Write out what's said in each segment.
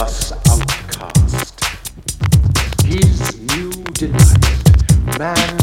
us outcast. His new delight, man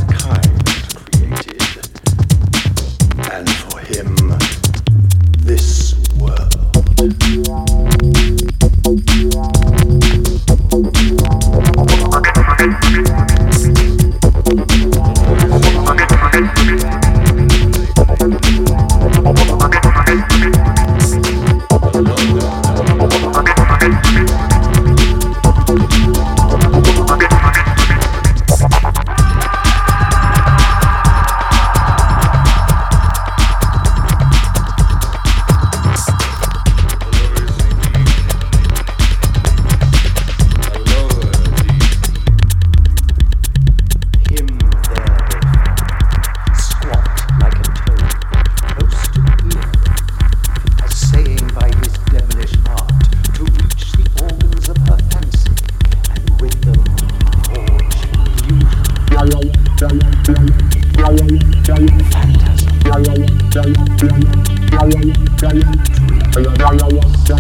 which the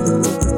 Thank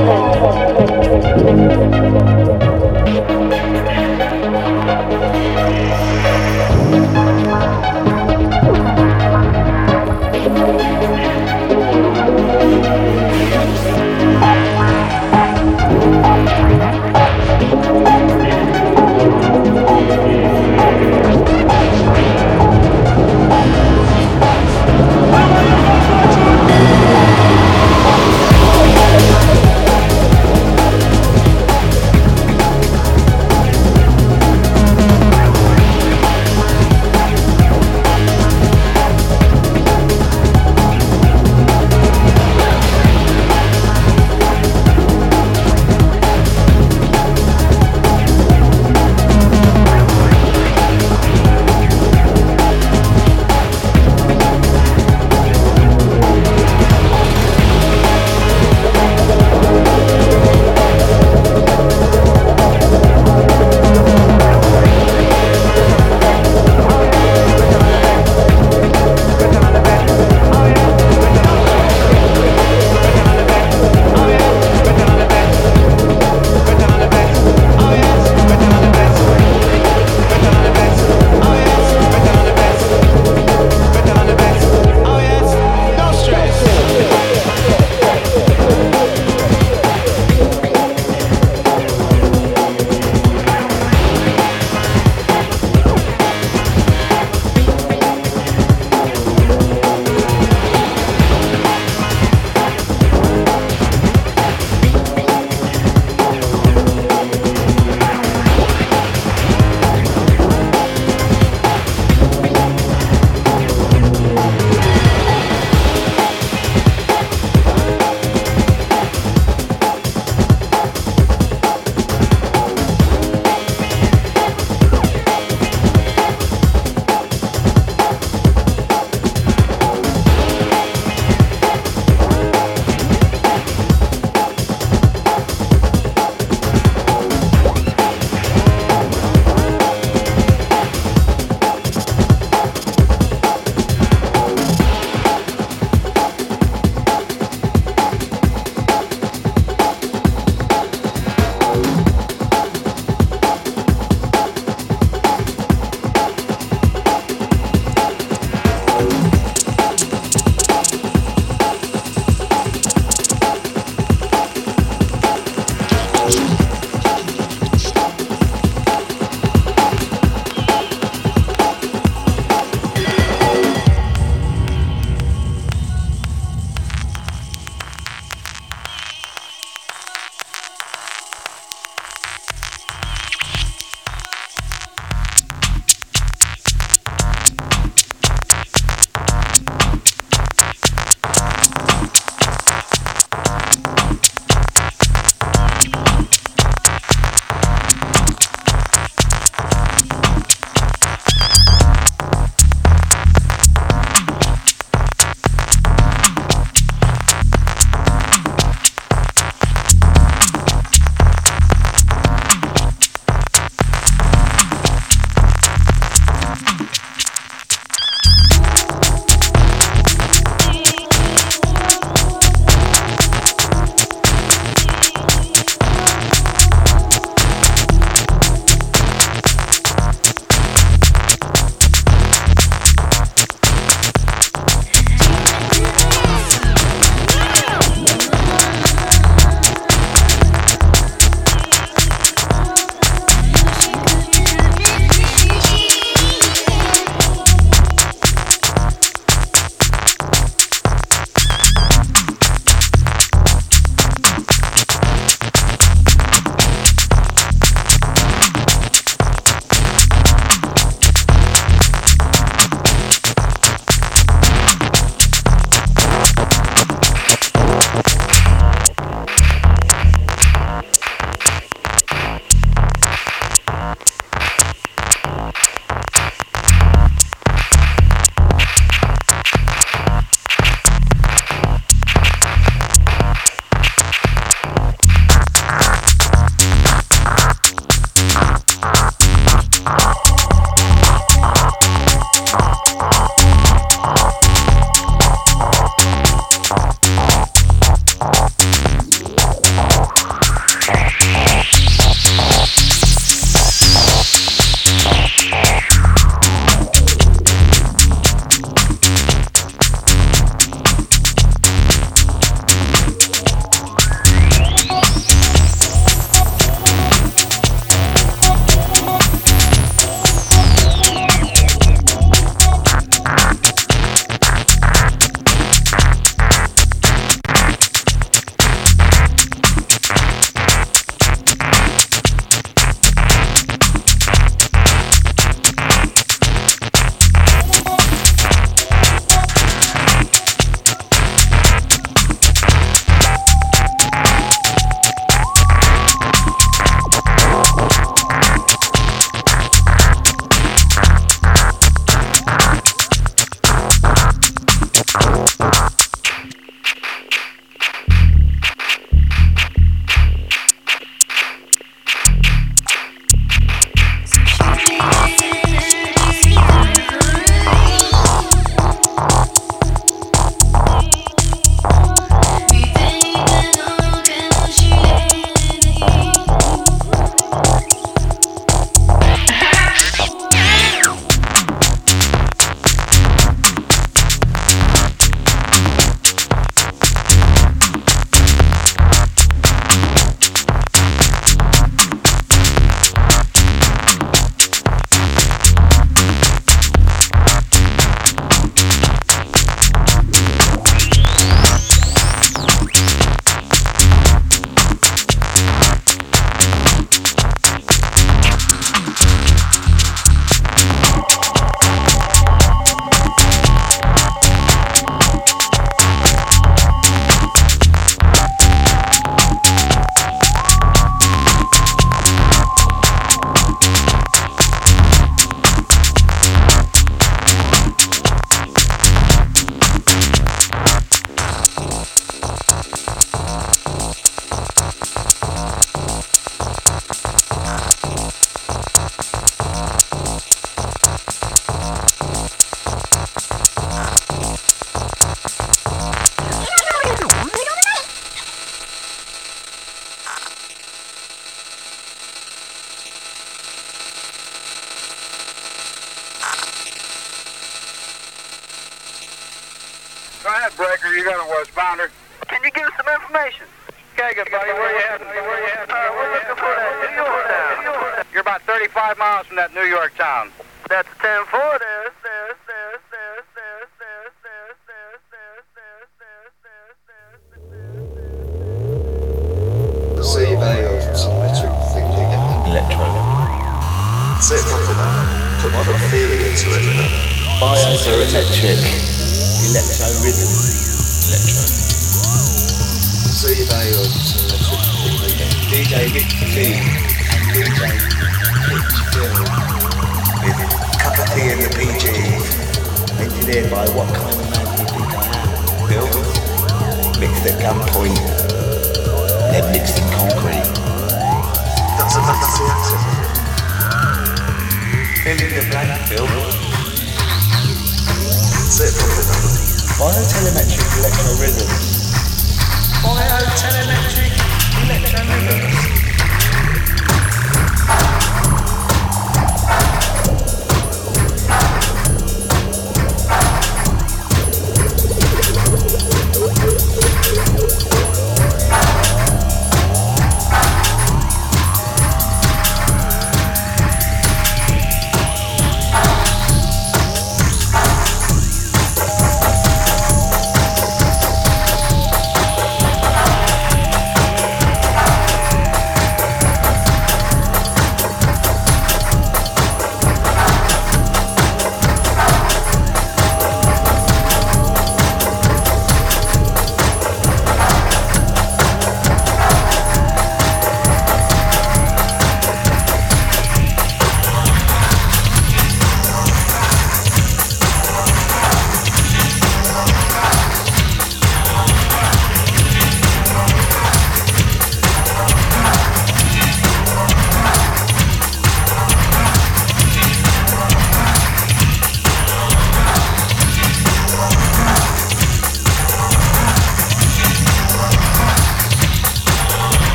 Thank you.